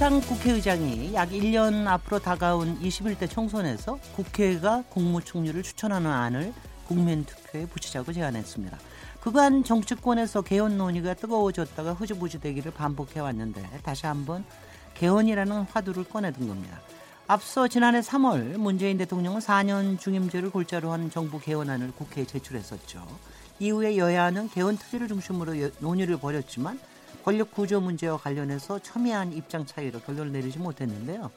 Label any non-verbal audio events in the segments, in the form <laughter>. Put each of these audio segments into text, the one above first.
문희상 국회의장이 약 1년 앞으로 다가온 21대 총선에서 국회가 국무총리를 추천하는 안을 국민투표에 붙이자고 제안했습니다. 그간 정치권에서 개헌 논의가 뜨거워졌다가 흐지부지 되기를 반복해 왔는데 다시 한번 개헌이라는 화두를 꺼내든 겁니다. 앞서 지난해 3월 문재인 대통령은 4년 중임제를 골자로 한 정부 개헌안을 국회에 제출했었죠. 이후에 여야는 개헌 특위를 중심으로 논의를 벌였지만 권력 구조 문제와 관련해서 첨예한 입장 차이로 결론을 내리지 못했는데요.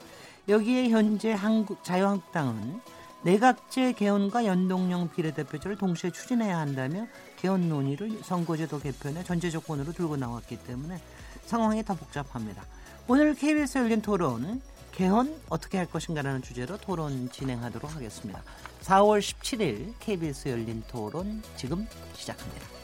여기에 현재 한국 자유한국당은 내각제 개헌과 연동형 비례대표제를 동시에 추진해야 한다며 개헌 논의를 선거제도 개편의 전제 조건으로 들고 나왔기 때문에 상황이 더 복잡합니다. 오늘 KBS 열린 토론 개헌 어떻게 할 것인가라는 주제로 토론 진행하도록 하겠습니다. 4월 17일 KBS 열린 토론 지금 시작합니다.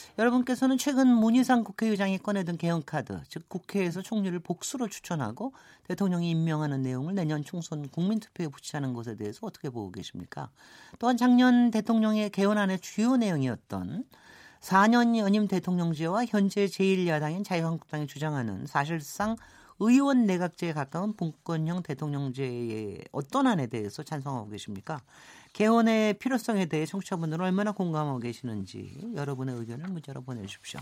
여러분께서는 최근 문희상 국회의장이 꺼내든 개헌카드, 즉 국회에서 총리를 복수로 추천하고 대통령이 임명하는 내용을 내년 총선 국민투표에 붙이자는 것에 대해서 어떻게 보고 계십니까? 또한 작년 대통령의 개헌안의 주요 내용이었던 4년 연임 대통령제와 현재 제1야당인 자유한국당이 주장하는 사실상 의원 내각제에 가까운 분권형 대통령제의 어떤 안에 대해서 찬성하고 계십니까? 개헌의 필요성에 대해 청취자분들은 얼마나 공감하고 계시는지 여러분의 의견을 문자로 보내주십시오.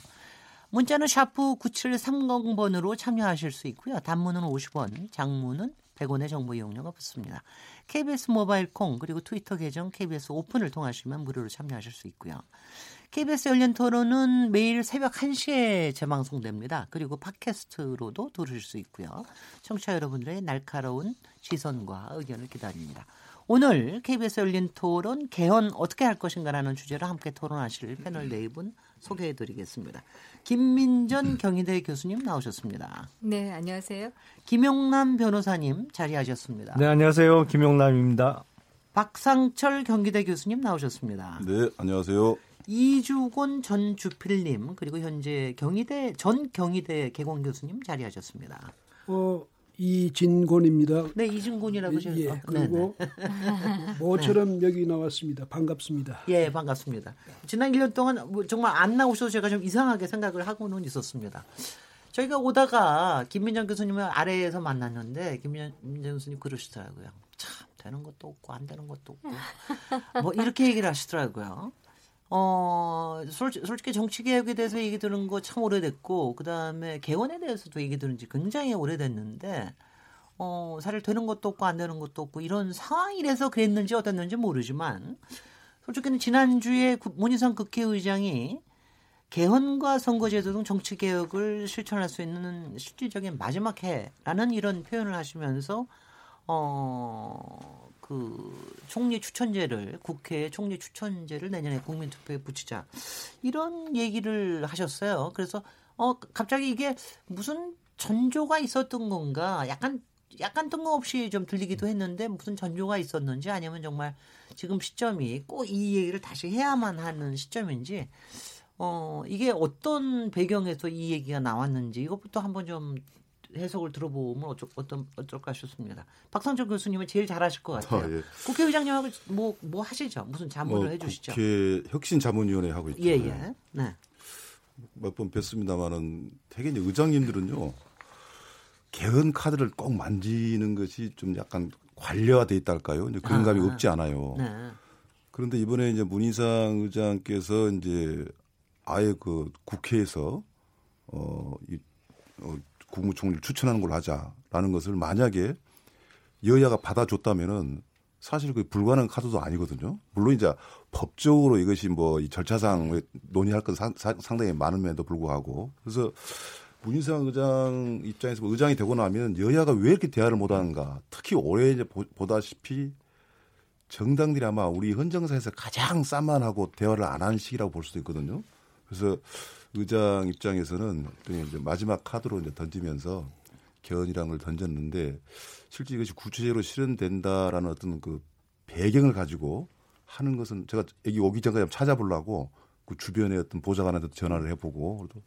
문자는 샤프 9730번으로 참여하실 수 있고요. 단문은 50원, 장문은 100원의 정보 이용료가 붙습니다. KBS 모바일 콩 그리고 트위터 계정 KBS 오픈을 통하시면 무료로 참여하실 수 있고요. KBS 열린 토론은 매일 새벽 1시에 재방송됩니다. 그리고 팟캐스트로도 들으실 수 있고요. 청취자 여러분들의 날카로운 시선과 의견을 기다립니다. 오늘 KBS 열린 토론 개헌 어떻게 할 것인가라는 주제로 함께 토론하실 패널 네 분 소개해 드리겠습니다. 김민전 경희대 교수님 나오셨습니다. 네, 안녕하세요. 김용남 변호사님 자리하셨습니다. 네, 안녕하세요. 김용남입니다. 박상철 경기대 교수님 나오셨습니다. 네, 안녕하세요. 이주곤 전 주필님 그리고 현재 경희대 전 경희대 개공 교수님 자리하셨습니다. 어, 이진곤입니다. 네, 이진곤이라고 예, 예, 그리고 <laughs> 모처럼 네. 여기 나왔습니다. 반갑습니다. 예, 반갑습니다. 지난 1년 동안 뭐 정말 안 나오셔서 제가 좀 이상하게 생각을 하고는 있었습니다. 저희가 오다가 김민정 교수님을 아래에서 만났는데 김민정 교수님 그러시더라고요. 참 되는 것도 없고 안 되는 것도 없고 뭐 이렇게 얘기를 하시더라고요. 어, 솔직, 솔직히 정치 개혁에 대해서 얘기 들은 거 참 오래됐고, 그 다음에 개헌에 대해서도 얘기 들은 지 굉장히 오래됐는데, 어, 사실 되는 것도 없고 안 되는 것도 없고, 이런 상황이라서 그랬는지 어땠는지 모르지만, 솔직히는 지난주에 문희상 국회의장이 개헌과 선거제도 등 정치 개혁을 실천할 수 있는 실질적인 마지막 해라는 이런 표현을 하시면서, 어, 그 총리 추천제를 국회 총리 추천제를 내년에 국민투표에 붙이자 이런 얘기를 하셨어요. 그래서 어 갑자기 이게 무슨 전조가 있었던 건가 약간 약간 뜬금없이 좀 들리기도 했는데 무슨 전조가 있었는지 아니면 정말 지금 시점이 꼭 이 얘기를 다시 해야만 하는 시점인지 어 이게 어떤 배경에서 이 얘기가 나왔는지 이것부터 한번 좀 해석을 들어보면 어쩌, 어떤 어떨까 싶습니다. 박상철 교수님은 제일 잘하실 것 같아요. 아, 예. 국회의장님하고 뭐뭐 뭐 하시죠? 무슨 자문을 뭐, 해주시죠? 국회 혁신자문위원회 하고 있죠. 예예. 예. 네. 몇 번 뵀습니다만은 되게 이제 의장님들은요 개헌 카드를 꼭 만지는 것이 좀 약간 관료화돼 있달까요? 이제 그런 감이 아, 없지 않아요. 네. 그런데 이번에 이제 문희상 의장께서 이제 아예 그 국회에서 어, 이, 어 국무총리를 추천하는 걸로 하자라는 것을 만약에 여야가 받아줬다면은 사실 그 불가능한 카드도 아니거든요. 물론 이제 법적으로 이것이 뭐 이 절차상 논의할 건 상, 당히 많음에도 불구하고 그래서 문희상 의장 입장에서 뭐 의장이 되고 나면 여야가 왜 이렇게 대화를 못하는가. 특히 올해 이제 보다시피 정당들이 아마 우리 헌정사에서 가장 쌈만하고 대화를 안 하는 시기라고 볼 수도 있거든요. 그래서 의장 입장에서는 이제 마지막 카드로 이제 던지면서 개헌이라는 걸 던졌는데 실제 이것이 구체적으로 실현된다라는 어떤 그 배경을 가지고 하는 것은 제가 여기 오기 전까지 찾아보려고 그 주변의 어떤 보좌관한테도 전화를 해보고 그래도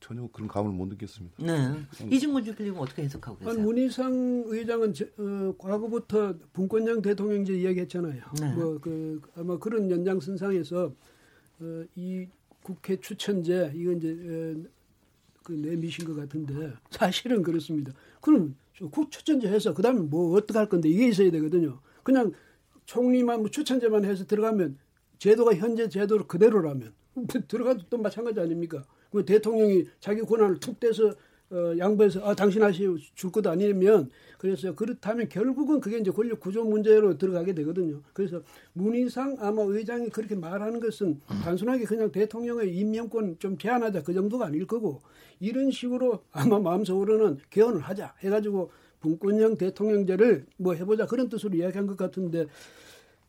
전혀 그런 감을 못 느꼈습니다. 네. 이승문 주필님은 어떻게 해석하고 계세요? 문희상 의장은 저, 어, 과거부터 분권형 대통령제 이야기했잖아요. 네. 뭐 그 아마 그런 연장선상에서 어, 이 국회 추천제 이건 이제 어, 그 내미신 것 같은데 사실은 그렇습니다. 그럼 국 추천제 해서 그다음에 뭐 어떻게 할 건데 이게 있어야 되거든요. 그냥 총리만 뭐 추천제만 해서 들어가면 제도가 현재 제도로 그대로라면 <laughs> 들어가도 또 마찬가지 아닙니까? 그 대통령이 자기 권한을 툭 떼서 어, 양보해서 아, 당신 하시오 줄 것도 아니면 그래서 그렇다면 결국은 그게 이제 권력 구조 문제로 들어가게 되거든요. 그래서 문희상 아마 의장이 그렇게 말하는 것은 단순하게 그냥 대통령의 임명권 좀 제한하자 그 정도가 아닐 거고 이런 식으로 아마 마음속으로는 개헌을 하자 해가지고 분권형 대통령제를 뭐 해보자 그런 뜻으로 이야기한 것 같은데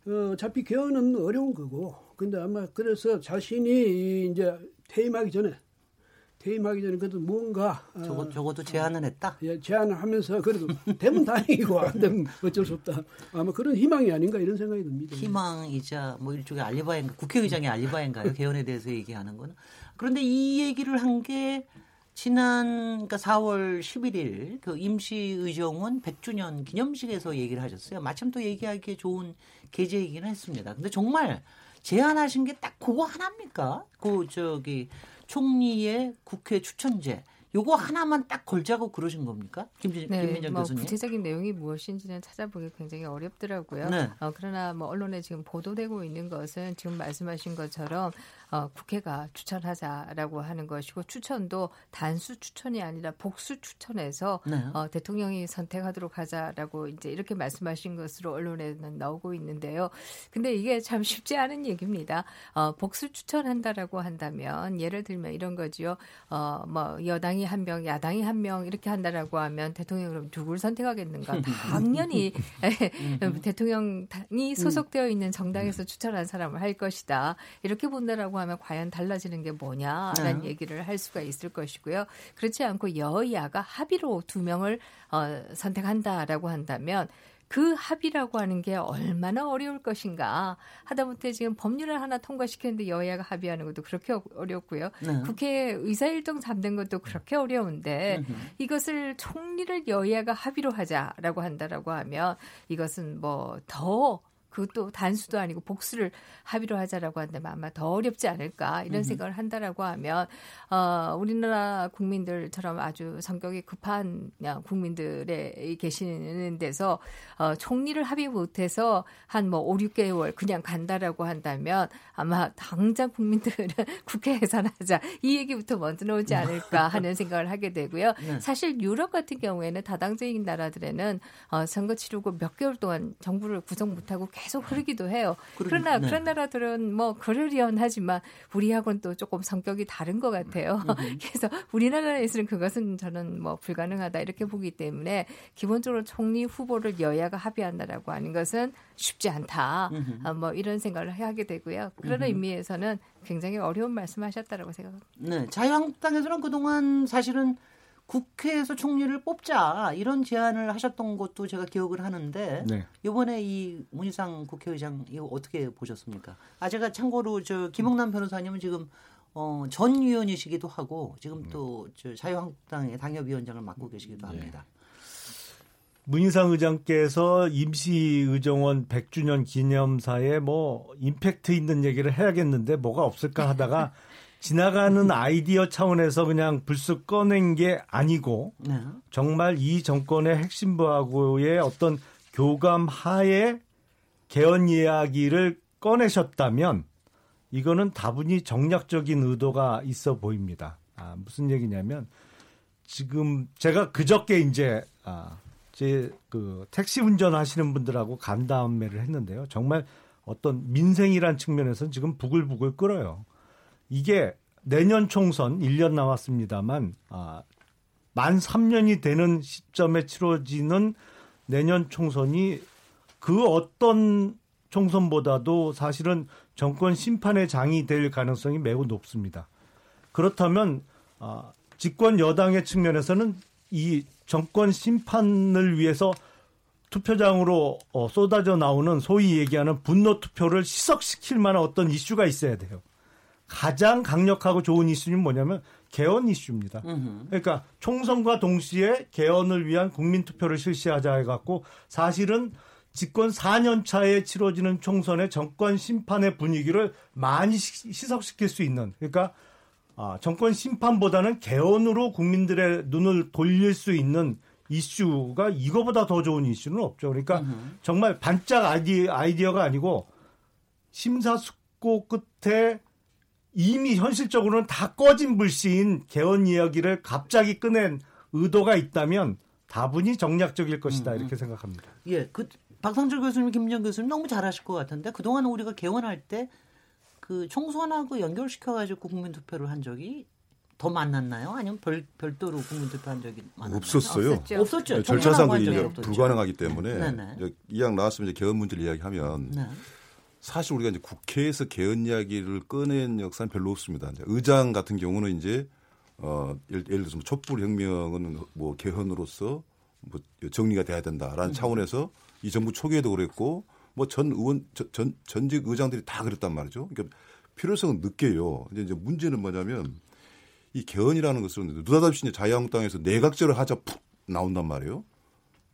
어, 어차피 개헌은 어려운 거고 근데 아마 그래서 자신이 이제 퇴임하기 전에 퇴임하기 전에 그래도 뭔가 어, 적어, 적어도 제안을 했다. 예, 제안을 하면서 그래도 되면 다행이고 안 되면 어쩔 수 없다. 아마 그런 희망이 아닌가 이런 생각이 듭니다. 희망이자 뭐 일종의 알리바인가 국회의장의 알리바인가요? 개헌에 대해서 얘기하는 거는. 그런데 이 얘기를 한 게 지난 그러니까 4월 11일 그 임시의정원 100주년 기념식에서 얘기를 하셨어요. 마침 또 얘기하기에 좋은 계제이기는 했습니다. 근데 정말 제안하신 게 딱 그거 하나입니까? 그 저기 총리의 국회 추천제. 요거 하나만 딱 걸자고 그러신 겁니까? 김진, 네, 김민정 뭐 교수님. 구체적인 내용이 무엇인지는 찾아보기 굉장히 어렵더라고요. 네. 어, 그러나 뭐 언론에 지금 보도되고 있는 것은 지금 말씀하신 것처럼 어, 국회가 추천하자라고 하는 것이고 추천도 단수 추천이 아니라 복수 추천해서 네. 어, 대통령이 선택하도록 하자라고 이제 이렇게 말씀하신 것으로 언론에는 나오고 있는데요. 근데 이게 참 쉽지 않은 얘기입니다. 어, 복수 추천한다라고 한다면 예를 들면 이런 거지요. 어, 뭐 여당이 한 명, 야당이 한 명 이렇게 한다라고 하면 대통령이 그럼 누굴 선택하겠는가? 당연히 <laughs> 대통령이 소속되어 있는 정당에서 추천한 사람을 할 것이다. 이렇게 본다라고 하면 과연 달라지는 게 뭐냐라는 네. 얘기를 할 수가 있을 것이고요. 그렇지 않고 여야가 합의로 두 명을 어, 선택한다라고 한다면 그 합의라고 하는 게 얼마나 어려울 것인가 하다못해 지금 법률을 하나 통과시켰는데 여야가 합의하는 것도 그렇게 어렵고요. 네. 국회 의사일정 잠든 것도 그렇게 어려운데 이것을 총리를 여야가 합의로 하자라고 한다라고 하면 이것은 뭐 더 그것도 단수도 아니고 복수를 합의로 하자라고 한다면 아마 더 어렵지 않을까 이런 생각을 한다라고 하면 어 우리나라 국민들처럼 아주 성격이 급한 국민들에 계시는 데서 어 총리를 합의 못해서 한 뭐 5, 6개월 그냥 간다라고 한다면 아마 당장 국민들은 <laughs> 국회 예산하자 이 얘기부터 먼저 나오지 않을까 하는 생각을 하게 되고요. 네. 사실 유럽 같은 경우에는 다당적인 나라들에는 어 선거 치르고 몇 개월 동안 정부를 구성 못하고 계속 흐르기도 해요. 그러나 네. 그런 나라들은 뭐 그러려니 하지만 우리하고는 또 조금 성격이 다른 것 같아요. <laughs> 그래서 우리나라에서는 그것은 저는 뭐 불가능하다 이렇게 보기 때문에 기본적으로 총리 후보를 여야가 합의한다라고 하는 것은 쉽지 않다. 아, 뭐 이런 생각을 하게 되고요. 그런 의미에서는 굉장히 어려운 말씀하셨다라고 생각합니다. 네, 자유한국당에서는 그동안 사실은 국회에서 총리를 뽑자 이런 제안을 하셨던 것도 제가 기억을 하는데 네. 이번에 이 문희상 국회의장 이거 어떻게 보셨습니까? 아 제가 참고로 저 김홍남 변호사님은 지금 어, 전 위원이시기도 하고 지금 또 저 자유한국당의 당협위원장을 맡고 계시기도 네. 합니다. 네. 문희상 의장께서 임시의정원 100주년 기념사에 뭐 임팩트 있는 얘기를 해야겠는데 뭐가 없을까 하다가 <laughs> 지나가는 아이디어 차원에서 그냥 불쑥 꺼낸 게 아니고 네. 정말 이 정권의 핵심부하고의 어떤 교감 하에 개헌 이야기를 꺼내셨다면 이거는 다분히 정략적인 의도가 있어 보입니다. 아, 무슨 얘기냐면 지금 제가 그저께 이제 아, 제 그 택시 운전하시는 분들하고 간담회를 했는데요. 정말 어떤 민생이란 측면에서는 지금 부글부글 끓어요. 이게 내년 총선 1년 남았습니다만 아, 만 3년이 되는 시점에 치러지는 내년 총선이 그 어떤 총선보다도 사실은 정권 심판의 장이 될 가능성이 매우 높습니다. 그렇다면 아, 집권 여당의 측면에서는 이 정권 심판을 위해서 투표장으로 어, 쏟아져 나오는 소위 얘기하는 분노 투표를 시석시킬 만한 어떤 이슈가 있어야 돼요. 가장 강력하고 좋은 이슈는 뭐냐면 개헌 이슈입니다. 그러니까 총선과 동시에 개헌을 위한 국민 투표를 실시하자 해갖고 사실은 집권 4년 차에 치러지는 총선의 정권 심판의 분위기를 많이 시석시킬 수 있는 그러니까 아, 정권 심판보다는 개헌으로 국민들의 눈을 돌릴 수 있는 이슈가 이거보다 더 좋은 이슈는 없죠. 그러니까 정말 반짝 아이디, 아이디어가 아니고 심사숙고 끝에 이미 현실적으로는 다 꺼진 불씨인 개헌 이야기를 갑자기 꺼낸 의도가 있다면 다분히 정략적일 것이다 이렇게 생각합니다. 예, 그 박상철 교수님, 김정 교수님 너무 잘하실 것 같은데 그동안 우리가 개헌할 때 그 총선하고 연결시켜 가지고 국민 투표를 한 적이 더 많았나요? 아니면 별, 별도로 국민 투표 한 적이 많았나요? 없었어요. 없었죠. 없었죠. 네, 절차상. 불가능하기 때문에 네네. 이제 이양 나왔으면 이제 개헌 문제를 이야기하면 네. 사실 우리가 이제 국회에서 개헌 이야기를 꺼낸 역사는 별로 없습니다. 이제 의장 같은 경우는 이제 어 예를, 예를 들어서 뭐 촛불 혁명은 뭐 개헌으로서 뭐 정리가 돼야 된다라는 차원에서 이 정부 초기에도 그랬고 뭐 전 의원 전- 전 전직 의장들이 다 그랬단 말이죠. 그러니까 필요성은 느껴요. 근데 이제 문제는 뭐냐면 이 개헌이라는 것은 느닷없이 이제 자유한국당에서 내각제를 하자 푹 나온단 말이에요.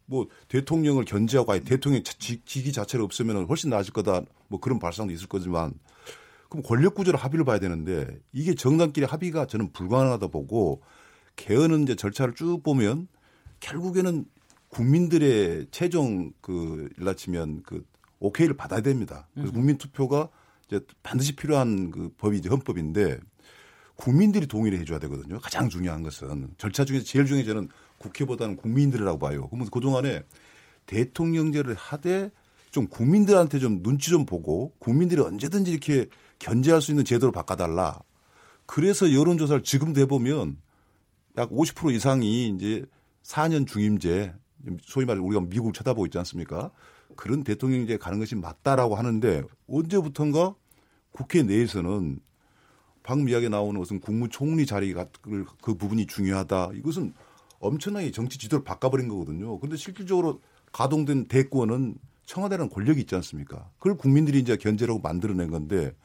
뭐 대통령을 견제하고 아예 대통령 지- 직위 자체를 없으면 훨씬 나아질 거다 뭐 그런 발상도 있을 거지만 그럼 권력 구조를 합의를 봐야 되는데 이게 정당끼리 합의가 저는 불가능하다 보고 개헌은 이제 절차를 쭉 보면 결국에는 국민들의 최종 그 일라치면 그 오케이를 받아야 됩니다. 그래서 국민 투표가 이제 반드시 필요한 그 법이 이제 헌법인데 국민들이 동의를 해줘야 되거든요. 가장 중요한 것은 절차 중에서 제일 중요한 저는 국회보다는 국민들이라고 봐요. 그러면 그 동안에 대통령제를 하되 좀 국민들한테 좀 눈치 좀 보고 국민들이 언제든지 이렇게 견제할 수 있는 제도로 바꿔달라. 그래서 여론조사를 지금도 해보면 약 50% 이상이 이제 4년 중임제, 소위 말해 우리가 미국을 쳐다보고 있지 않습니까? 그런 대통령제 가는 것이 맞다라고 하는데 언제부턴가 국회 내에서는 방금 이야기 나오는 것은 국무총리 자리가 그, 그 부분이 중요하다. 이것은 엄청나게 정치 지도를 바꿔버린 거거든요. 그런데 실질적으로 가동된 대권은 청와대라는 권력이 있지 않습니까? 그걸 국민들이 이제 견제라고 만들어낸 건데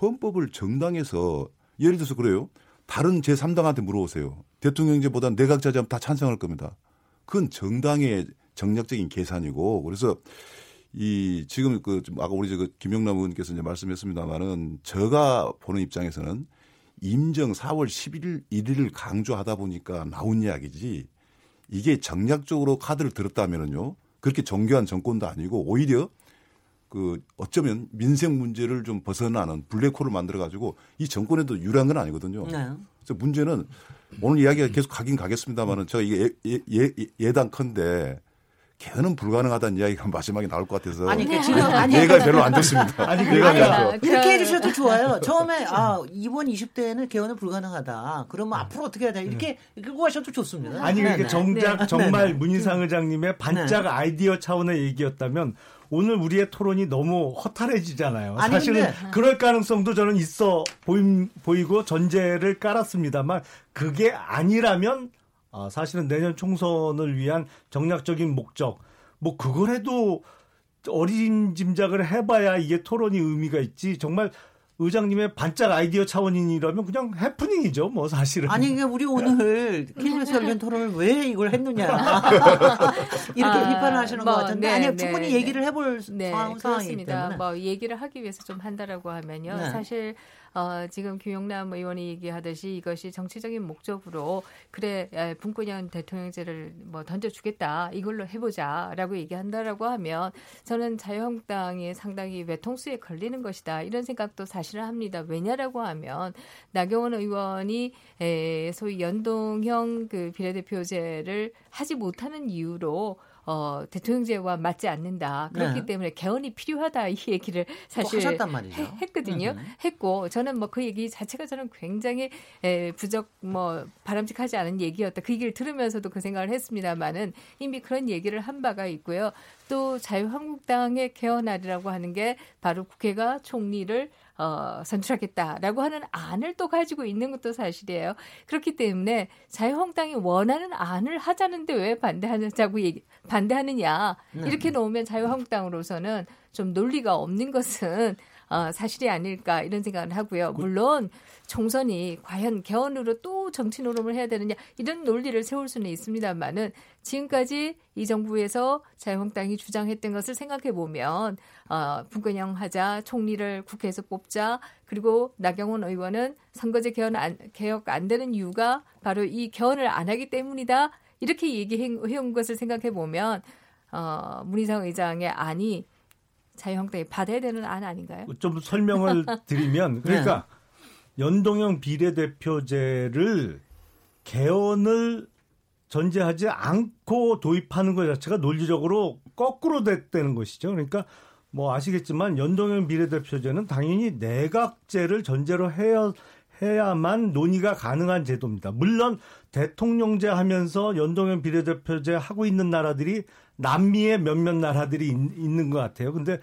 헌법을 정당에서 예를 들어서 그래요. 다른 제3당한테 물어보세요. 대통령제보다 내각자제하면 다 찬성할 겁니다. 그건 정당의 정략적인 계산이고 그래서 이 지금 그좀 아까 우리 저 김영남 의원께서 이제 말씀했습니다마는 제가 보는 입장에서는 임정 4월 11일 1일을 강조하다 보니까 나온 이야기지 이게 정략적으로 카드를 들었다면은요 그렇게 정교한 정권도 아니고 오히려 그 어쩌면 민생 문제를 좀 벗어나는 블랙홀을 만들어 가지고 이 정권에도 유리한 건 아니거든요. 네. 그래서 문제는 오늘 이야기가 계속 가긴 가겠습니다만은 제가 이게 예, 예, 예, 예단컨대 개헌은 불가능하다는 이야기가 <laughs> 마지막에 나올 것 같아서 아니, 그 지금 아니 얘가 별로 안 좋습니다. 아니, 얘가 그러니까 좋아. 이렇게 해주셔도 좋아요. <laughs> 처음에 아 이번 20대에는 개헌은 불가능하다. 그러면 앞으로 어떻게 해야 돼? 이렇게 끌고 가셔도 좋습니다. 아니 그러니까 네네. 정작 네. 정말 네네. 문희상 의장님의 반짝 아이디어 차원의 얘기였다면 오늘 우리의 토론이 너무 허탈해지잖아요. 아니, 사실은 근데- 그럴 가능성도 저는 있어 보임, 보이고 전제를 깔았습니다만 그게 아니라면 아, 사실은 내년 총선을 위한 정략적인 목적 뭐 그걸 해도 어림짐작을 해봐야 이게 토론이 의미가 있지 정말 의장님의 반짝 아이디어 차원인이라면 그냥 해프닝이죠 뭐 사실은 아니 그러니까 우리 오늘 KBS 열린 토론을 왜 이걸 했느냐 <laughs> 이렇게 아, 비판을 하시는 뭐, 것 같은데 네, 아니 네, 충분히 네. 얘기를 해볼 네, 상황, 상황이기. 때문에 뭐 얘기를 하기 위해서 좀 한다라고 하면요. 네. 사실 어, 지금 김용남 의원이 얘기하듯이 이것이 정치적인 목적으로 그래 분권형 대통령제를 뭐 던져주겠다 이걸로 해보자라고 얘기한다라고 하면 저는 자유한국당이 상당히 외통수에 걸리는 것이다 이런 생각도 사실은 합니다. 왜냐라고 하면 나경원 의원이 에, 소위 연동형 그 비례대표제를 하지 못하는 이유로 어, 대통령제와 맞지 않는다. 그렇기 네. 때문에 개헌이 필요하다 이 얘기를 사실 했거든요. 음. 했고 저는 뭐 그 얘기 자체가 저는 굉장히 에, 부적 뭐 바람직하지 않은 얘기였다. 그 얘기를 들으면서도 그 생각을 했습니다만은 이미 그런 얘기를 한 바가 있고요. 또 자유한국당의 개헌안이라고 하는 게 바로 국회가 총리를 어, 선출하겠다라고 하는 안을 또 가지고 있는 것도 사실이에요. 그렇기 때문에 자유한국당이 원하는 안을 하자는데 왜 반대하자고 얘기, 반대하느냐 네. 이렇게 놓으면 자유한국당으로서는 좀 논리가 없는 것은 어, 사실이 아닐까 이런 생각을 하고요. 물론 총선이 과연 개헌으로 또 정치 노름을 해야 되느냐 이런 논리를 세울 수는 있습니다만은 지금까지 이 정부에서 자유한국당이 주장했던 것을 생각해 보면 어, 분권형 하자, 총리를 국회에서 뽑자, 그리고 나경원 의원은 선거제 개헌 안, 개혁 안 되는 이유가 바로 이 개헌을 안 하기 때문이다. 이렇게 얘기해온 것을 생각해 보면 어, 문희상 의장의 안이 자유한국당이 받아야 되는 안 아닌가요? 좀 설명을 <laughs> 드리면 그러니까 네. 연동형 비례대표제를 개헌을 전제하지 않고 도입하는 것 자체가 논리적으로 거꾸로 됐다는 것이죠. 그러니까 뭐 아시겠지만 연동형 비례대표제는 당연히 내각제를 전제로 해야 해야만 논의가 가능한 제도입니다. 물론 대통령제 하면서 연동형 비례대표제 하고 있는 나라들이 남미의 몇몇 나라들이 있, 있는 것 같아요. 근데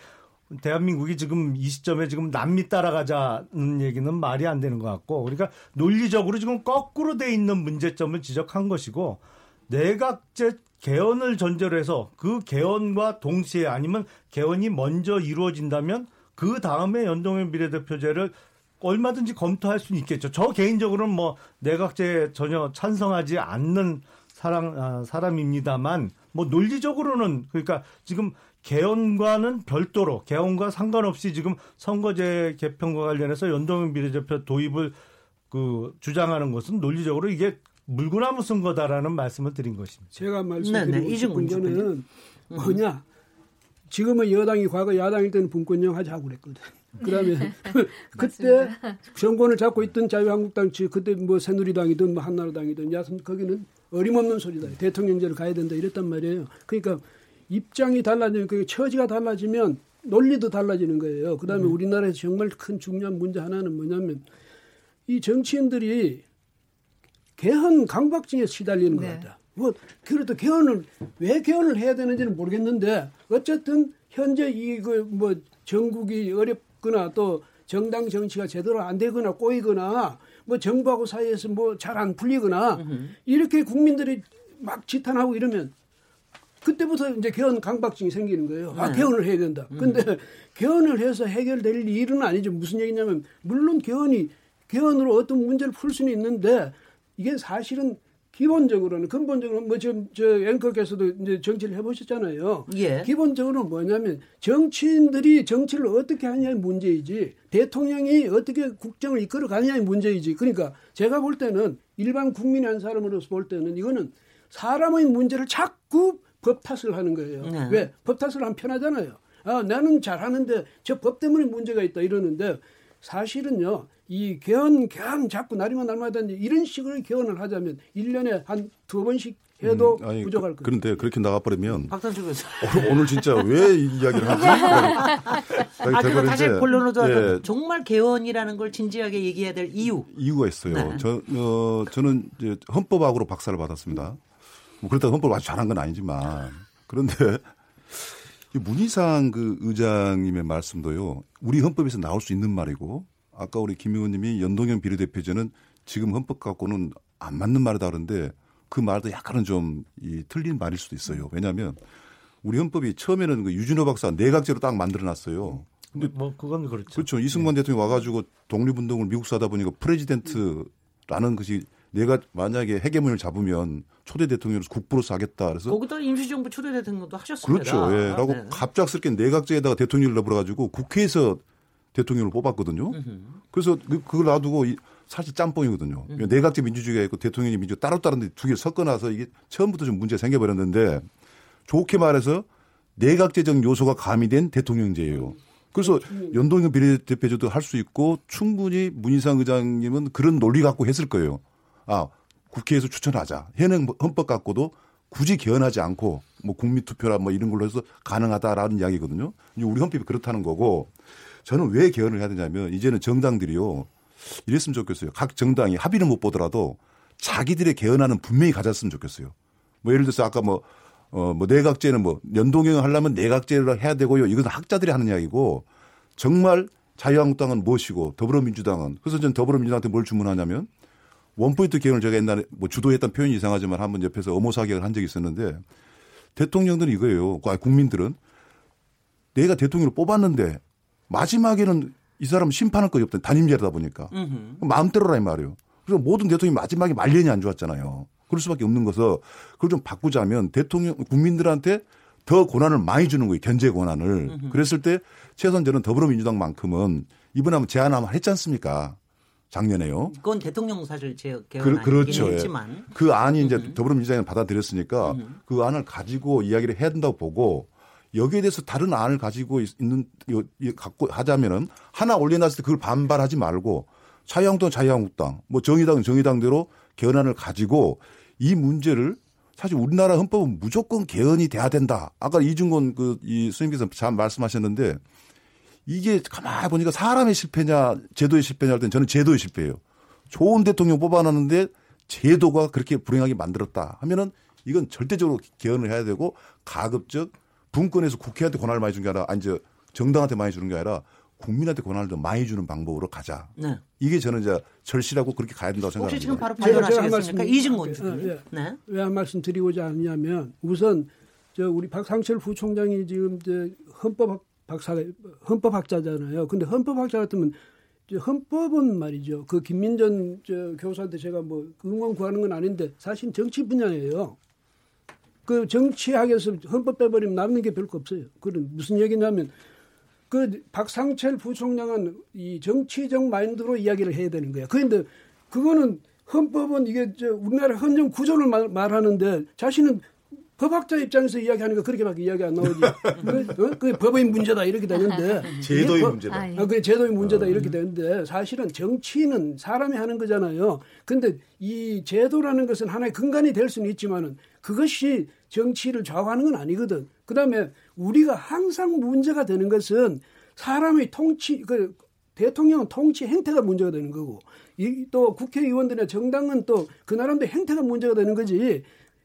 대한민국이 지금 이 시점에 지금 남미 따라가자는 얘기는 말이 안 되는 것 같고 그러니까 논리적으로 지금 거꾸로 돼 있는 문제점을 지적한 것이고 내각제 개헌을 전제로 해서 그 개헌과 동시에 아니면 개헌이 먼저 이루어진다면 그 다음에 연동형 비례대표제를 얼마든지 검토할 수는 있겠죠. 저 개인적으로는 뭐 내각제 전혀 찬성하지 않는 사람 아, 사람입니다만 뭐 논리적으로는 그러니까 지금 개헌과는 별도로 개헌과 상관없이 지금 선거제 개편과 관련해서 연동형 비례대표 도입을 그 주장하는 것은 논리적으로 이게 물구나무 쓴 거다라는 말씀을 드린 것입니다. 제가 말씀드리고 싶은 거는 뭐냐 지금은 여당이 과거 야당일 때는 분권형 하자고 그랬거든. 그다음에 네. <laughs> 그때 정권을 잡고 있던 자유한국당 측 그때 뭐 새누리당이든 뭐 한나라당이든 야선 거기는 어림없는 소리다. 대통령제를 가야 된다 이랬단 말이에요. 그러니까 입장이 달라지면 그 처지가 달라지면 논리도 달라지는 거예요. 그다음에 음. 우리나라에서 정말 큰 중요한 문제 하나는 뭐냐면 이 정치인들이 개헌 강박증에 시달리는 네. 것 같다. 뭐 그래도 개헌을 왜 개헌을 해야 되는지는 모르겠는데 어쨌든 현재 이 그 뭐 전국이 어렵 거나 또 정당 정치가 제대로 안 되거나 꼬이거나 뭐 정부하고 사이에서 뭐 잘 안 풀리거나 이렇게 국민들이 막 지탄하고 이러면 그때부터 이제 개헌 강박증이 생기는 거예요. 아, 네. 개헌을 해야 된다. 음. 근데 음. <laughs> 개헌을 해서 해결될 일은 아니죠. 무슨 얘기냐면 물론 개헌이 개헌으로 어떤 문제를 풀 수는 있는데 이게 사실은 기본적으로는 근본적으로 뭐 지금 저 앵커께서도 이제 정치를 해보셨잖아요. 예. 기본적으로 뭐냐면 정치인들이 정치를 어떻게 하냐의 문제이지 대통령이 어떻게 국정을 이끌어 가느냐의 문제이지. 그러니까 제가 볼 때는 일반 국민 한 사람으로서 볼 때는 이거는 사람의 문제를 자꾸 법 탓을 하는 거예요. 네. 왜? 법 탓을 하면 편하잖아요. 아, 나는 잘하는데 저 법 때문에 문제가 있다 이러는데 사실은요. 이 개헌 개헌 자꾸 날이면 날마다 이런 식으로 개헌을 하자면 1년에 한 두 번씩 해도 음, 아니, 부족할 그, 거예요. 그런데 그렇게 나가버리면 박상주 교수 오늘, 오늘 진짜 왜이 이야기를 하지? 아, 그래서 사실 본론으로 예. 정말 개헌이라는 걸 진지하게 얘기해야 될 이유. 이유가 있어요. 네. 저, 어, 저는 이제 헌법학으로 박사를 받았습니다. 뭐 그렇다고 헌법을 아주 잘한 건 아니지만 그런데 문희상 그 의장님의 말씀도요. 우리 헌법에서 나올 수 있는 말이고 아까 우리 김 의원님이 연동형 비례대표제는 지금 헌법 갖고는 안 맞는 말이다 그러는데 그 말도 약간은 좀 이 틀린 말일 수도 있어요. 왜냐하면 우리 헌법이 처음에는 그 유준호 박사 내각제로 딱 만들어놨어요. 근데 뭐 그건 그렇죠. 그렇죠. 이승만 네. 대통령 와가지고 독립운동을 미국 사다 보니까 프레지덴트라는 것이 내가 만약에 해계문을 잡으면 초대 대통령으로서 국부로서 하겠다. 그래서 거기다 임시정부 초대 대통령도 하셨습니다. 그렇죠. 예. 라고 네. 갑작스럽게 내각제에다가 대통령을 넣어버려가지고 국회에서 대통령을 뽑았거든요. 그래서 그, 그걸 놔두고 이, 사실 짬뽕이거든요. 내각제 민주주의가 있고 대통령이 민주 따로 따로인데 두 개 섞어놔서 이게 처음부터 좀 문제 가 생겨버렸는데 좋게 말해서 내각제적 요소가 가미된 대통령제예요. 그래서 연동형 비례대표제도 할 수 있고 충분히 문희상 의장님은 그런 논리 갖고 했을 거예요. 아 국회에서 추천하자. 현행 헌법 갖고도 굳이 개헌하지 않고 뭐 국민투표나 뭐 이런 걸로 해서 가능하다라는 이야기거든요. 우리 헌법이 그렇다는 거고 저는 왜 개헌을 해야 되냐면 이제는 정당들이요. 이랬으면 좋겠어요. 각 정당이 합의를 못 보더라도 자기들의 개헌안은 분명히 가졌으면 좋겠어요. 뭐 예를 들어서 아까 뭐, 어, 뭐 내각제는 뭐 연동형 하려면 내각제를 해야 되고요. 이건 학자들이 하는 이야기고 정말 자유한국당은 무엇이고 더불어민주당은 그래서 전 더불어민주당한테 뭘 주문하냐면 원포인트 개헌을 제가 옛날에 뭐 주도했던 표현이 이상하지만 한 번 옆에서 어모사격을 한 적이 있었는데 대통령들은 이거예요. 국민들은 내가 대통령을 뽑았는데 마지막에는 이 사람 심판할 거이 없다. 단임제라다 보니까. 마음대로라 이 말이에요. 그래서 모든 대통령이 마지막에 말년이 안 좋았잖아요. 그럴 수밖에 없는 것을 그걸 좀 바꾸자면 대통령 국민들한테 더 권한을 많이 주는 거예요. 견제 권한을. 음흠. 그랬을 때 저는 더불어민주당만큼은 이번에 한번 제안 한번 했지 않습니까? 작년에요. 그건 대통령 사실 제 그, 그렇죠. 예. 했지만 그 안이 이제 음흠. 더불어민주당이 받아들였으니까 음흠. 그 안을 가지고 이야기를 해야 된다고 보고 여기에 대해서 다른 안을 가지고 있는 갖고 하자면은 하나 올려놨을 때 그걸 반발하지 말고 자유한국당 자유한국당 뭐 정의당은 정의당대로 개헌안을 가지고 이 문제를 사실 우리나라 헌법은 무조건 개헌이 돼야 된다. 아까 이중건 그이 스님께서 잘 말씀하셨는데 이게 가만히 보니까 사람의 실패냐 제도의 실패냐 할 때는 저는 제도의 실패예요. 좋은 대통령 뽑아놨는데 제도가 그렇게 불행하게 만들었다 하면은 이건 절대적으로 개헌을 해야 되고 가급적 분권에서 국회한테 권한을 많이 준게 아니라 아니 저 정당한테 많이 주는 게 아니라 국민한테 권한을 더 많이 주는 방법으로 가자. 네. 이게 저는 이제 절실하고 그렇게 가야 된다고 생각합니다. 혹시 지금 바로 발언하시겠습니까? 이진곤 주님. 예, 네. 왜 한 말씀 드리고자 하냐면 우선 저 우리 박상철 부총장이 지금 이제 헌법 박사 헌법학자잖아요. 근데 헌법학자 같으면 헌법은 말이죠. 그 김민전 저 교수한테 제가 뭐 응원 구하는 건 아닌데 사실 정치 분야예요. 그 정치학에서 헌법 빼버리면 남는 게 별거 없어요. 그런 무슨 얘기냐면 그 박상철 부총장은 이 정치적 마인드로 이야기를 해야 되는 거야. 그런데 그거는 헌법은 이게 저 우리나라 헌정 구조를 말, 말하는데 자신은 법학자 입장에서 이야기하는 거 그렇게밖에 이야기 안 나오지. <laughs> 그, 어? 그 법의 문제다 이렇게 되는데 <laughs> 제도의 법, 문제다. 아, 그 제도의 문제다 이렇게 되는데 사실은 정치는 사람이 하는 거잖아요. 근데 이 제도라는 것은 하나의 근간이 될 수는 있지만은 그것이 정치를 좌우하는 건 아니거든. 그다음에 우리가 항상 문제가 되는 것은 사람의 통치 그 대통령은 통치 행태가 문제가 되는 거고 이 또 국회의원들이나 정당은 또 그 나름대로 행태가 문제가 되는 거지.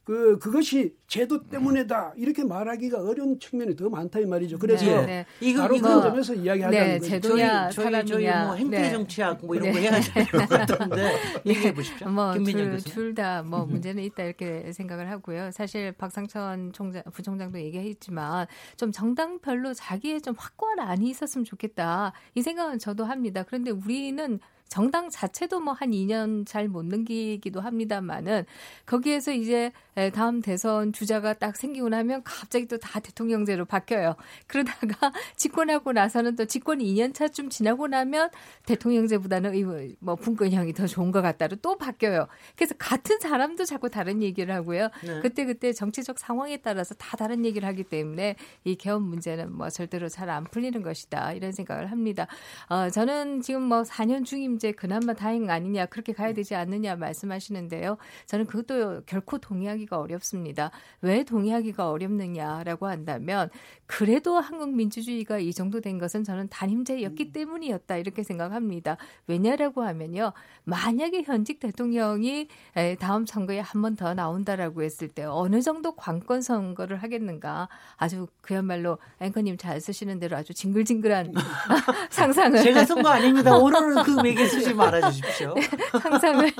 그 그것이 제도 때문에다 이렇게 말하기가 어려운 측면이 더 많다 이 말이죠. 그래서 네, 네. 이거, 바로 이거, 그런 점에서 이야기하자는 네, 거죠. 제도냐 저희, 저희, 저희 뭐 행태 네. 정치학 뭐 이런 네. 거 해야 될것 <laughs> 같은데 얘기해 보십시오. 뭐둘 다뭐 문제는 있다 이렇게 생각을 하고요. 사실 박상천 총장 부총장도 얘기했지만 좀 정당별로 자기의 좀 확고한 안이 있었으면 좋겠다 이 생각은 저도 합니다. 그런데 우리는 정당 자체도 뭐 한 2년 잘 못 넘기기도 합니다만은 거기에서 이제 다음 대선 주자가 딱 생기고 나면 갑자기 또 다 대통령제로 바뀌어요. 그러다가 <laughs> 집권하고 나서는 또 집권 2년 차쯤 지나고 나면 대통령제보다는 뭐 분권형이 더 좋은 것 같다로 또 바뀌어요. 그래서 같은 사람도 자꾸 다른 얘기를 하고요. 네. 그때 그때 정치적 상황에 따라서 다 다른 얘기를 하기 때문에 이 개헌 문제는 뭐 절대로 잘 안 풀리는 것이다 이런 생각을 합니다. 어, 저는 지금 뭐 4년 중임 이제 그나마 다행 아니냐 그렇게 가야 되지 않느냐 말씀하시는데요. 저는 그것도 결코 동의하기가 어렵습니다. 왜 동의하기가 어렵느냐라고 한다면 그래도 한국 민주주의가 이 정도 된 것은 저는 단임제였기 음. 때문이었다 이렇게 생각합니다. 왜냐라고 하면요. 만약에 현직 대통령이 다음 선거에 한 번 더 나온다라고 했을 때 어느 정도 관건 선거를 하겠는가 아주 그야말로 앵커님 잘 쓰시는 대로 아주 징글징글한 <laughs> <laughs> 상상을 제가 쓴 거 아닙니다. <laughs> 오늘은 그 매개 쓰지 말아 주십시오. 상상을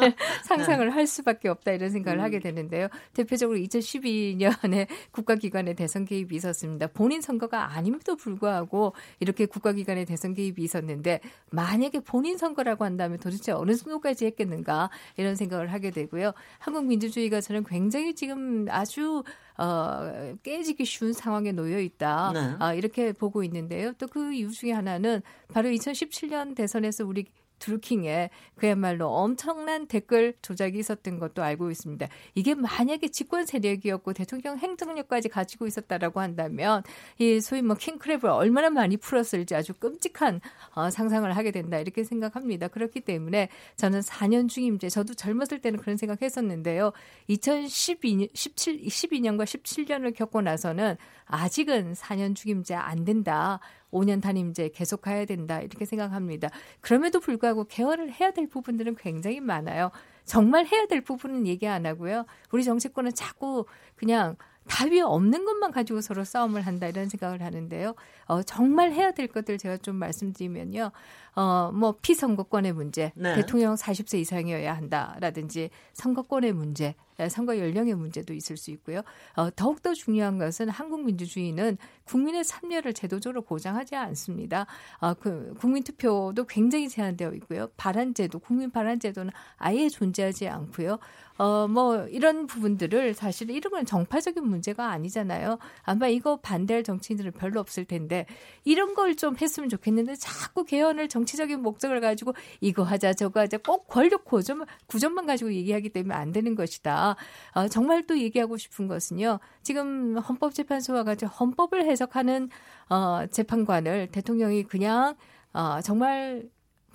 상상을 할 수밖에 없다 이런 생각을 음. 하게 되는데요. 대표적으로 2012 2012년에 국가기관의 대선 개입이 있었습니다. 본인 선거가 아님에도 불구하고 이렇게 국가기관의 대선 개입이 있었는데 만약에 본인 선거라고 한다면 도대체 어느 정도까지 했겠는가 이런 생각을 하게 되고요. 한국 민주주의가 저는 굉장히 지금 아주 어, 깨지기 쉬운 상황에 놓여 있다. 네. 아, 이렇게 보고 있는데요. 또 그 이유 중에 하나는 바로 2017년 대선에서 우리 드루킹에 그야말로 엄청난 댓글 조작이 있었던 것도 알고 있습니다. 이게 만약에 집권 세력이었고 대통령 행정력까지 가지고 있었다라고 한다면 이 소위 뭐 킹크랩을 얼마나 많이 풀었을지 아주 끔찍한 어, 상상을 하게 된다 이렇게 생각합니다. 그렇기 때문에 저는 4년 중임제 저도 젊었을 때는 그런 생각했었는데요. 2012년 17 12년과 17년을 겪고 나서는 아직은 4년 중임제 안 된다. 5년 단임제 계속 가야 된다 이렇게 생각합니다. 그럼에도 불구하고 개헌을 해야 될 부분들은 굉장히 많아요. 정말 해야 될 부분은 얘기 안 하고요. 우리 정치권은 자꾸 그냥 답이 없는 것만 가지고 서로 싸움을 한다 이런 생각을 하는데요. 어, 정말 해야 될 것들 제가 좀 말씀드리면요. 어, 뭐 피선거권의 문제, 네. 대통령 40세 이상이어야 한다라든지 선거권의 문제, 선거 연령의 문제도 있을 수 있고요. 어, 더욱더 중요한 것은 한국 민주주의는 국민의 참여를 제도적으로 보장하지 않습니다. 어, 그 국민 투표도 굉장히 제한되어 있고요. 발안제도, 국민 발안제도는 아예 존재하지 않고요. 어, 뭐, 이런 부분들을 사실 이런 건 정파적인 문제가 아니잖아요. 아마 이거 반대할 정치인들은 별로 없을 텐데, 이런 걸 좀 했으면 좋겠는데, 자꾸 개헌을 정치 적인 목적을 가지고 이거 하자, 저거 하자, 꼭 권력 구조만, 구조만 가지고 얘기하기 때문에 안 되는 것이다. 어, 정말 또 얘기하고 싶은 것은요, 지금 헌법재판소와 같이 헌법을 해석하는, 어, 재판관을 대통령이 그냥, 어, 정말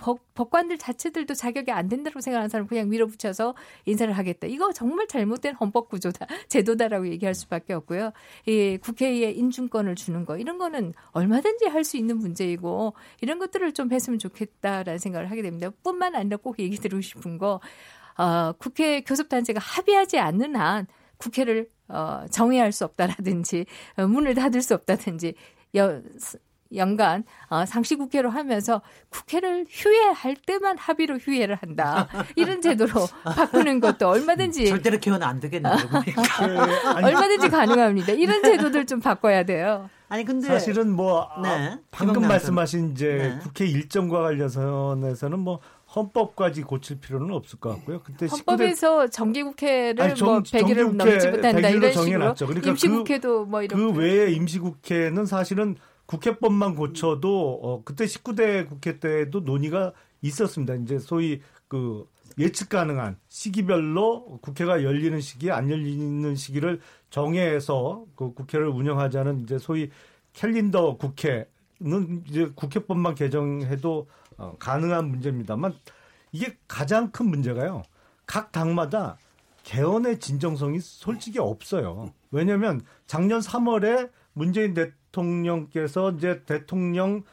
법, 법관들 자체들도 자격이 안 된다고 생각하는 사람 그냥 밀어붙여서 인사를 하겠다. 이거 정말 잘못된 헌법 구조다, <laughs> 제도다라고 얘기할 수밖에 없고요. 이 국회에 인준권을 주는 거 이런 거는 얼마든지 할 수 있는 문제이고 이런 것들을 좀 했으면 좋겠다라는 생각을 하게 됩니다. 뿐만 아니라 꼭 얘기 드리고 싶은 거 어, 국회 교섭단체가 합의하지 않는 한 국회를 어, 정회할 수 없다라든지 어, 문을 닫을 수 없다든지 여, 연간 어, 상시 국회로 하면서 국회를 휴회할 때만 합의로 휴회를 한다. <laughs> 이런 제도로 바꾸는 것도 얼마든지 절대로 개헌 안 되겠네요. <laughs> 그러니까. 얼마든지 가능합니다. 이런 제도들 좀 바꿔야 돼요. 아니 근데 사실은 뭐 네. 아, 방금 말씀하신 이제 네. 국회 일정과 관련해서는 뭐 헌법까지 고칠 필요는 없을 것 같고요. 그때 헌법에서 정기국회를 아니, 정, 뭐 100일을 넘지 못한다 이런 식으로 그러니까 임시국회도 그, 뭐 이런 그 외에 임시국회는 사실은 국회법만 고쳐도 어 그때 19대 국회 때도 논의가 있었습니다. 이제 소위 그 예측 가능한 시기별로 국회가 열리는 시기 안 열리는 시기를 정해서 그 국회를 운영하자는 이제 소위 캘린더 국회는 이제 국회법만 개정해도 어, 가능한 문제입니다만 이게 가장 큰 문제가요. 각 당마다 개헌의 진정성이 솔직히 없어요. 왜냐하면 작년 3월에 문재인 대 통령께서 이제 대통령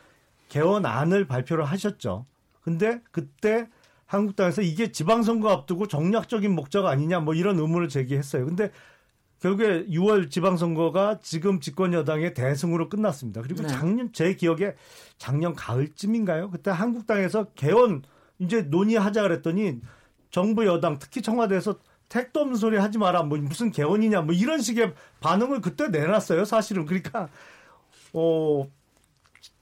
개헌안을 발표를 하셨죠. 근데 그때 한국당에서 이게 지방선거 앞두고 정략적인 목적 아니냐 뭐 이런 의문을 제기했어요. 근데 결국에 6월 지방선거가 지금 집권 여당의 대승으로 끝났습니다. 그리고 네. 작년 제 기억에 작년 가을쯤인가요? 그때 한국당에서 개헌 이제 논의하자 그랬더니 정부 여당 특히 청와대에서 택도 없는 소리 하지 마라. 뭐 무슨 개헌이냐. 뭐 이런 식의 반응을 그때 내놨어요. 사실은. 그러니까 어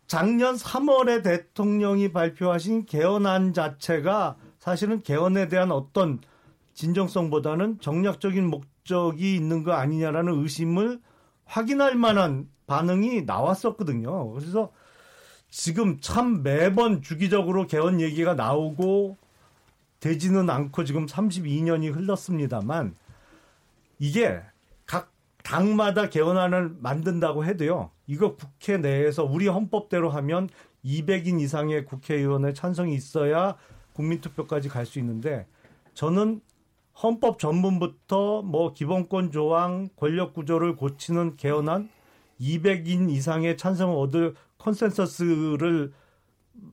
작년 3월에 대통령이 발표하신 개헌안 자체가 사실은 개헌에 대한 어떤 진정성보다는 정략적인 목적이 있는 거 아니냐라는 의심을 확인할 만한 반응이 나왔었거든요. 그래서 지금 참 매번 주기적으로 개헌 얘기가 나오고 되지는 않고 지금 32년이 흘렀습니다만 이게 각 당마다 개헌안을 만든다고 해도요. 이거 국회 내에서 우리 헌법대로 하면 200인 이상의 국회의원의 찬성이 있어야 국민투표까지 갈 수 있는데 저는 헌법 전문부터 뭐 기본권 조항, 권력 구조를 고치는 개헌안 200인 이상의 찬성을 얻을 consensus를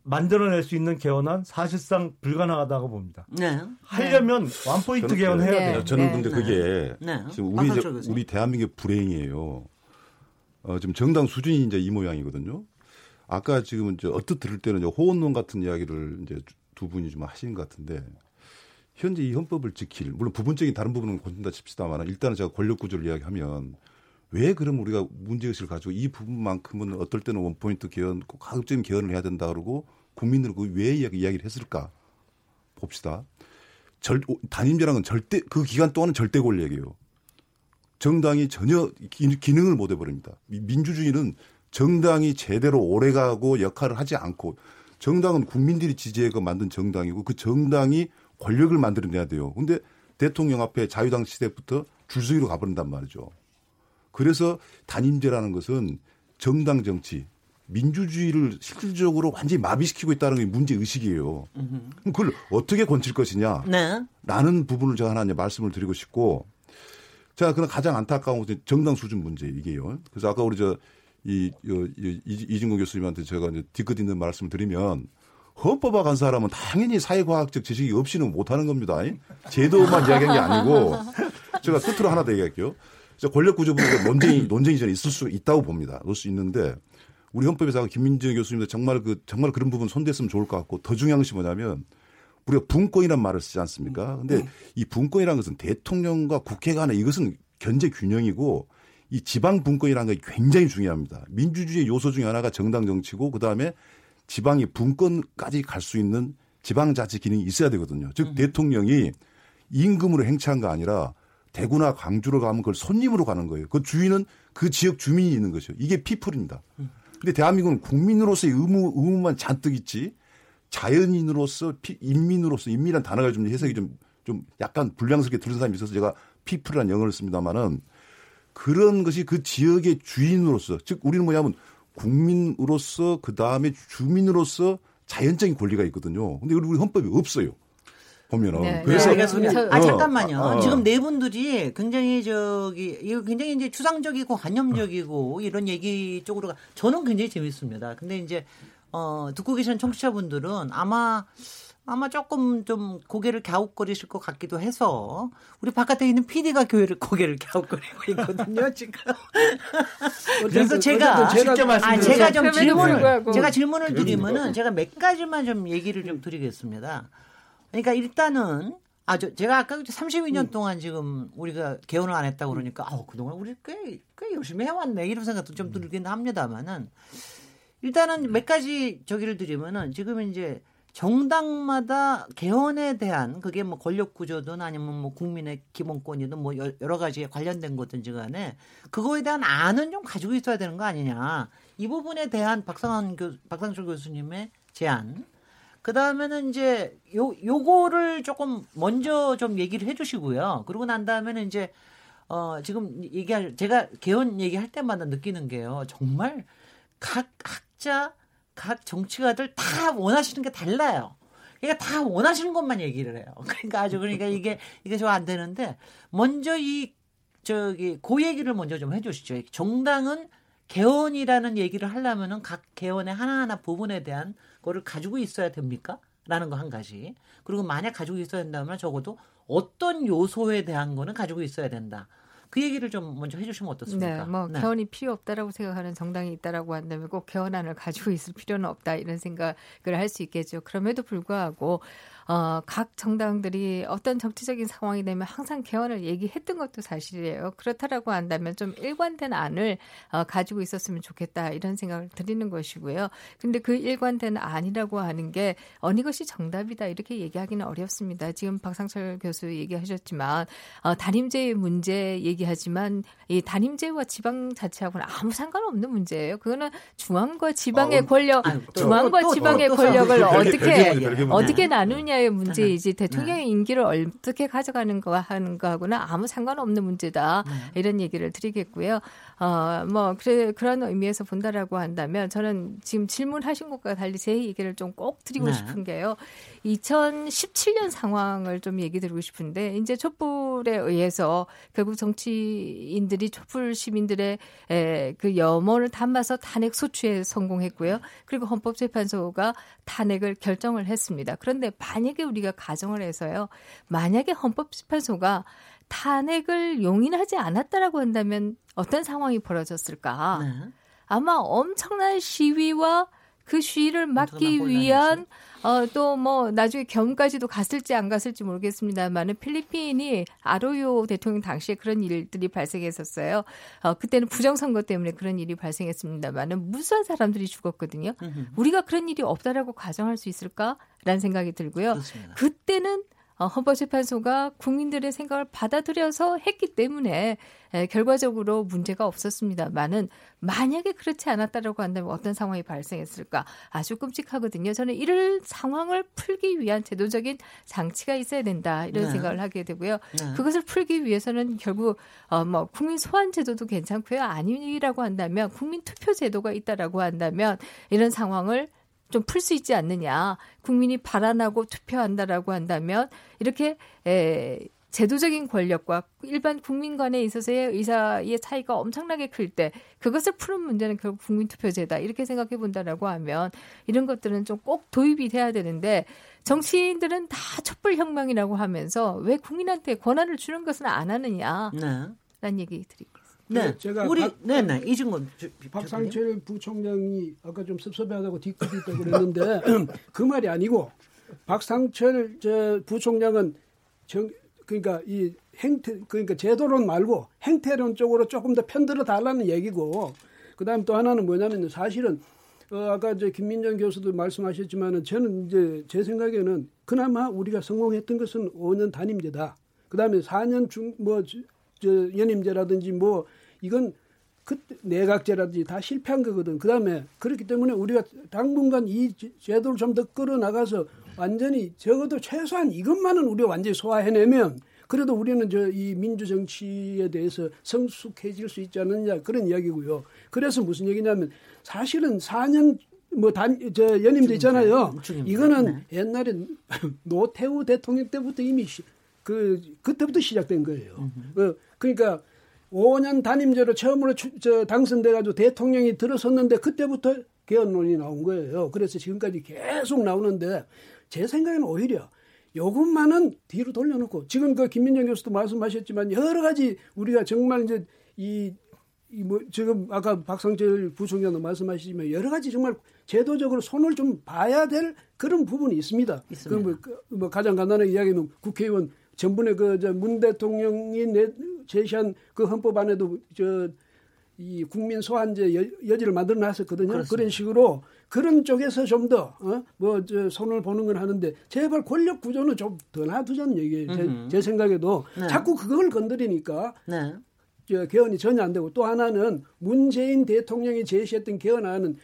만들어낼 수 있는 개헌안 사실상 불가능하다고 봅니다. 네. 하려면 네. 원포인트 개헌 해야 네. 돼요. 저는 근데 네. 그게 네. 지금 우리 이제, 우리 대한민국 불행이에요. 어, 지금 정당 수준이 이제 이 모양이거든요. 아까 지금 이제 어뜻 들을 때는 호언론 같은 이야기를 이제 두 분이 좀 하신 것 같은데 현재 이 헌법을 지킬 물론 부분적인 다른 부분은 고친다 칩시다만 일단은 제가 권력 구조를 이야기하면 왜 그럼 우리가 문제 의식을 가지고 이 부분만큼은 어떨 때는 원 포인트 개헌, 꼭 가급적인 개헌을 해야 된다 그러고 국민들은 그왜 이야기, 이야기를 했을까 봅시다. 절, 단임제라는 건 절대 그 기간 동안은 절대 권력이에요. 정당이 전혀 기능을 못 해버립니다. 민주주의는 정당이 제대로 오래가고 역할을 하지 않고 정당은 국민들이 지지해서 만든 정당이고 그 정당이 권력을 만들어내야 돼요. 근데 대통령 앞에 자유당 시대부터 줄서기로 가버린단 말이죠. 그래서 단임제라는 것은 정당 정치, 민주주의를 실질적으로 완전히 마비시키고 있다는 게 문제 의식이에요. 그걸 어떻게 권칠 것이냐? 네. 라는 부분을 제가 하나 말씀을 드리고 싶고, 제가 그런 가장 안타까운 것은 정당 수준 문제 이게요. 그래서 아까 우리 저 이, 이진공 교수님한테 제가 이제 뒤끝 있는 말씀을 드리면 헌법학 간 사람은 당연히 사회과학적 지식이 없이는 못하는 겁니다. 제도만 이야기한 게 아니고 제가 끝으로 하나 더 얘기할게요. 권력 구조 부분에 논쟁이 논쟁이 전에 있을 수 있다고 봅니다. 그럴 수 있는데 우리 헌법에서 김민정 교수님도 정말 그 정말 그런 부분 손댔으면 좋을 것 같고 더 중요한 것이 뭐냐면 우리가 분권이란 말을 쓰지 않습니까? 근데 네. 이 분권이라는 것은 대통령과 국회 간의 이것은 견제 균형이고 이 지방 분권이라는 게 굉장히 중요합니다. 민주주의 요소 중에 하나가 정당 정치고 그다음에 지방이 분권까지 갈 수 있는 지방 자치 기능이 있어야 되거든요. 즉 음. 대통령이 임금으로 행차한 거 아니라 대구나 광주로 가면 그걸 손님으로 가는 거예요. 그 주인은 그 지역 주민이 있는 것이죠. 이게 피플입니다. 음. 근데 대한민국은 국민으로서의 의무, 의무만 잔뜩 있지 자연인으로서 피, 인민으로서 인민이란 단어가 좀 해석이 좀, 좀 약간 불량스럽게 들은 사람이 있어서 제가 피플이라는 영어를 씁니다만은 그런 것이 그 지역의 주인으로서 즉 우리는 뭐냐면 국민으로서 그 다음에 주민으로서 자연적인 권리가 있거든요. 근데 우리 헌법이 없어요. 보면은 네, 그래서 네, 아 잠깐만요. 어, 어. 지금 네 분들이 굉장히 저기 이거 굉장히 이제 추상적이고 관념적이고 이런 얘기 쪽으로 가. 저는 굉장히 재밌습니다. 근데 이제 어 듣고 계신 청취자분들은 아마 아마 조금 좀 고개를 갸웃거리실 것 같기도 해서 우리 바깥에 있는 PD가 교회를 <laughs> 고개를 갸웃거리고 있거든요 지금. 그래서 제가 아 제가 좀 질문을 제가 질문을 드리면은 제가 몇 가지만 좀 얘기를 좀 드리겠습니다. 그러니까 일단은 아, 저, 제가 아까 32년 음. 동안 지금 우리가 개헌을 안 했다고 그러니까, 아우, 그동안 우리 꽤, 꽤 열심히 해왔네. 이런 생각도 좀 들긴 합니다만은, 일단은 몇 가지 저기를 드리면은, 지금 이제 정당마다 개헌에 대한 그게 뭐 권력 구조든 아니면 뭐 국민의 기본권이든 뭐 여러 가지에 관련된 거든지 간에 그거에 대한 안은 좀 가지고 있어야 되는 거 아니냐. 이 부분에 대한 박상환 교, 박상철 교수님의 제안. 그 다음에는 이제 요, 요거를 조금 먼저 좀 얘기를 해 주시고요. 그러고 난 다음에는 이제 어, 지금 얘기할, 제가 개헌 얘기할 때마다 느끼는 게요. 정말 각 학자, 각 정치가들 다 원하시는 게 달라요. 그러니까 다 원하시는 것만 얘기를 해요. <laughs> 그러니까 아주 그러니까 이게, 이게 좀 안 되는데 먼저 이, 저기, 그 얘기를 먼저 좀 해 주시죠. 정당은 개헌이라는 얘기를 하려면은 각 개헌의 하나하나 부분에 대한 거를 가지고 있어야 됩니까? 라는 거 한 가지. 그리고 만약 가지고 있어야 된다면 적어도 어떤 요소에 대한 거는 가지고 있어야 된다. 그 얘기를 좀 먼저 해주시면 어떻습니까? 네, 뭐 네. 개헌이 필요 없다라고 생각하는 정당이 있다라고 한다면 꼭 개헌안을 가지고 있을 필요는 없다 이런 생각을 할 수 있겠죠. 그럼에도 불구하고 어, 각 정당들이 어떤 정치적인 상황이 되면 항상 개헌을 얘기했던 것도 사실이에요. 그렇다라고 한다면 좀 일관된 안을 어, 가지고 있었으면 좋겠다 이런 생각을 드리는 것이고요. 근데 그 일관된 안이라고 하는 게 어느 것이 정답이다 이렇게 얘기하기는 어렵습니다. 지금 박상철 교수 얘기하셨지만 어, 단임제의 문제 얘기하지만 이 단임제와 지방자치하고는 아무 상관없는 문제예요. 그거는 중앙과 지방의 어, 권력, 아유, 중앙과 또, 지방의 또, 또, 권력을 어떻게 어떻게 나누냐 분야의 문제이지 네. 대통령의 네. 임기를 어떻게 가져가는 거 하는 거하고는 아무 상관없는 문제다. 네. 이런 얘기를 드리겠고요. 어, 뭐, 그래, 그런 의미에서 본다라고 한다면 저는 지금 질문하신 것과 달리 제 얘기를 좀 꼭 드리고 네. 싶은 게요. 2017년 상황을 좀 얘기 드리고 싶은데, 이제 촛불에 의해서 결국 정치인들이 촛불 시민들의 에, 그 염원을 담아서 탄핵 소추에 성공했고요. 그리고 헌법재판소가 탄핵을 결정을 했습니다. 그런데 만약에 우리가 가정을 해서요. 만약에 헌법재판소가 탄핵을 용인하지 않았다라고 한다면 어떤 상황이 벌어졌을까? 네. 아마 엄청난 시위와 그 시위를 막기 위한 어, 또 뭐 나중에 겸까지도 갔을지 안 갔을지 모르겠습니다만은 필리핀이 아로요 대통령 당시에 그런 일들이 발생했었어요. 어, 그때는 부정선거 때문에 그런 일이 발생했습니다만은 무수한 사람들이 죽었거든요. 우리가 그런 일이 없다라고 가정할 수 있을까 라는 생각이 들고요. 그렇습니다. 그때는 어, 헌법재판소가 국민들의 생각을 받아들여서 했기 때문에 에, 결과적으로 문제가 없었습니다만은 만약에 그렇지 않았다라고 한다면 어떤 상황이 발생했을까 아주 끔찍하거든요. 저는 이런 상황을 풀기 위한 제도적인 장치가 있어야 된다 이런 네. 생각을 하게 되고요. 네. 그것을 풀기 위해서는 결국 어, 뭐 국민 소환 제도도 괜찮고요. 아니라고 한다면 국민 투표 제도가 있다라고 한다면 이런 상황을 좀 풀 수 있지 않느냐. 국민이 발안하고 투표한다라고 한다면 이렇게 에, 제도적인 권력과 일반 국민 간에 있어서의 의사의 차이가 엄청나게 클 때 그것을 푸는 문제는 결국 국민투표제다 이렇게 생각해 본다라고 하면 이런 것들은 좀 꼭 도입이 돼야 되는데 정치인들은 다 촛불혁명이라고 하면서 왜 국민한테 권한을 주는 것은 안 하느냐 네. 라는 얘기 드립니다. 네, 제가 우리 네네. 이중건 박상철 부총장이 아까 좀 섭섭해하다고 뒤끝이 있다고 그랬는데 <laughs> 그 말이 아니고 박상철 저 부총장은 정 그러니까 이 행태 그러니까 제도론 말고 행태론 쪽으로 조금 더 편들어 달라는 얘기고 그다음 또 하나는 뭐냐면 사실은 어, 아까 이제 김민정 교수도 말씀하셨지만은 저는 이제 제 생각에는 그나마 우리가 성공했던 것은 5년 단임제다. 그다음에 4년 중뭐 저 연임제라든지 뭐 이건 그 내각제라든지 다 실패한 거거든. 그다음에 그렇기 때문에 우리가 당분간 이 제도를 좀 더 끌어나가서 완전히 적어도 최소한 이것만은 우리가 완전히 소화해내면 그래도 우리는 저 이 민주 정치에 대해서 성숙해질 수 있지 않느냐 그런 이야기고요. 그래서 무슨 얘기냐면 사실은 4년 뭐단저 연임제 있잖아요. 이거는 네. 옛날에 <laughs> 노태우 대통령 때부터 이미 시, 그 그때부터 시작된 거예요. 그 그러니까 5년 단임제로 처음으로 당선돼가지고 대통령이 들어섰는데 그때부터 개헌론이 나온 거예요. 그래서 지금까지 계속 나오는데 제 생각에는 오히려 요것만은 뒤로 돌려놓고 지금 그 김민정 교수도 말씀하셨지만 여러 가지 우리가 정말 이제 이, 이뭐 지금 아까 박상철 부총장도 말씀하시지만 여러 가지 정말 제도적으로 손을 좀 봐야 될 그런 부분이 있습니다. 있습니다. 그 뭐, 그뭐 가장 간단하게 이야기하면 국회의원 전번에 그 문 대통령이 내, 제시한 그 헌법안에도 저 이 국민 소환제 여, 지를 만들어 놨었거든요. 그렇습니다. 그런 식으로 그런 쪽에서 좀더 어? 뭐저 손을 보는 건 하는데 제발 권력 구조는 좀 더 놔두자는 얘기예요. 제, 제, 생각에도 네. 자꾸 그걸 건드리니까 네. 저 개헌이 전혀 안 되고 또 하나는 문재인 대통령이 제시했던 개헌안은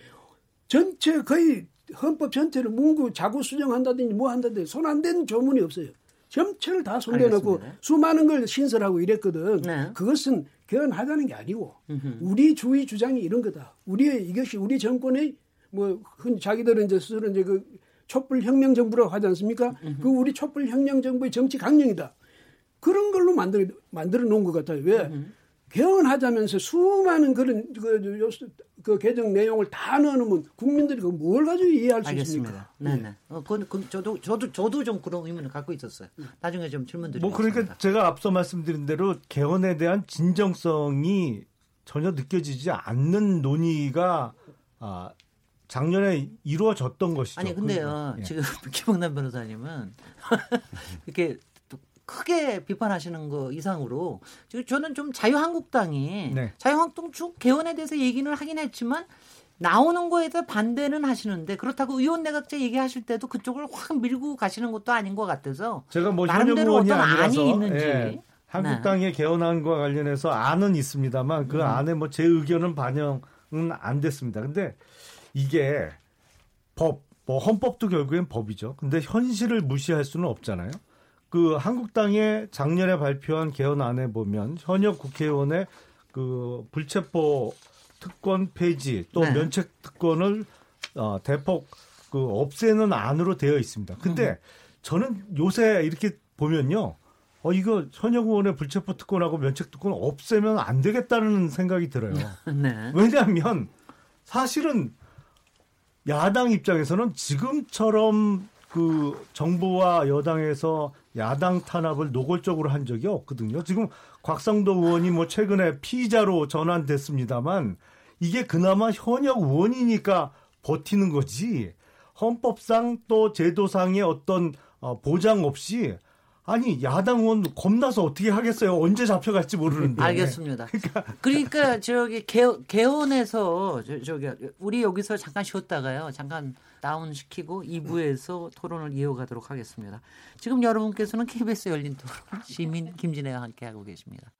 전체 거의 헌법 전체를 문구 자구 수정한다든지 뭐 한다든지 손안댄 조문이 없어요. 전체를 다 손대놓고 수많은 걸 신설하고 이랬거든. 네. 그것은 개헌하자는 게 아니고 음흠. 우리 주의 주장이 이런 거다. 우리의 이것이 우리 정권의 뭐 자기들은 이제 스스로 이제 그 촛불 혁명 정부라고 하지 않습니까? 음흠. 그 우리 촛불 혁명 정부의 정치 강령이다. 그런 걸로 만들 만들어 놓은 것 같아요. 왜? 음흠. 개헌하자면서 수많은 그런 그, 그 개정 내용을 다 넣어놓으면 국민들이 그뭘 가지고 이해할 수 알겠습니다. 있습니까? 네네. 네. 어, 그건, 그 저도 저도 저도 좀 그런 의문을 갖고 있었어요. 나중에 좀 질문 드리겠습니다. 뭐 그러니까 제가 앞서 말씀드린 대로 개헌에 대한 진정성이 전혀 느껴지지 않는 논의가 아, 작년에 이루어졌던 것이죠. 아니 근데요 그, 예. 지금 <laughs> 김영남 변호사님은 <laughs> 이렇게 크게 비판하시는 거 이상으로 저는 좀 자유한국당이 네. 자유한국당 쭉 개헌에 대해서 얘기는 하긴 했지만 나오는 거에 대해 반대는 하시는데 그렇다고 의원 내각제 얘기하실 때도 그쪽을 확 밀고 가시는 것도 아닌 것 같아서 제가 뭐 나름대로 어떤 아니라서, 안이 있는지 예. 한국당의 네. 개헌안과 관련해서 안은 있습니다만 그 음. 안에 뭐 제 의견은 반영은 안 됐습니다. 근데 이게 법, 뭐 헌법도 결국엔 법이죠. 근데 현실을 무시할 수는 없잖아요. 그 한국당의 작년에 발표한 개헌안에 보면 현역 국회의원의 그 불체포 특권 폐지 또 네. 면책 특권을 어, 대폭 그 없애는 안으로 되어 있습니다. 근데 음. 저는 요새 이렇게 보면요. 어, 이거 현역 의원의 불체포 특권하고 면책 특권 없애면 안 되겠다는 생각이 들어요. <laughs> 네. 왜냐하면 사실은 야당 입장에서는 지금처럼 그 정부와 여당에서 야당 탄압을 노골적으로 한 적이 없거든요. 지금 곽상도 의원이 뭐 최근에 피의자로 전환됐습니다만 이게 그나마 현역 의원이니까 버티는 거지. 헌법상 또 제도상의 어떤 어, 보장 없이 아니 야당 의원 겁나서 어떻게 하겠어요? 언제 잡혀갈지 모르는데. 알겠습니다. 그러니까, 그러니까 저기 개, 개헌에서 저, 저기 우리 여기서 잠깐 쉬었다가요. 잠깐 다운 시키고 2부에서 토론을 이어가도록 하겠습니다. 지금 여러분께서는 KBS 열린 토론 시민 김진애와 함께 하고 계십니다.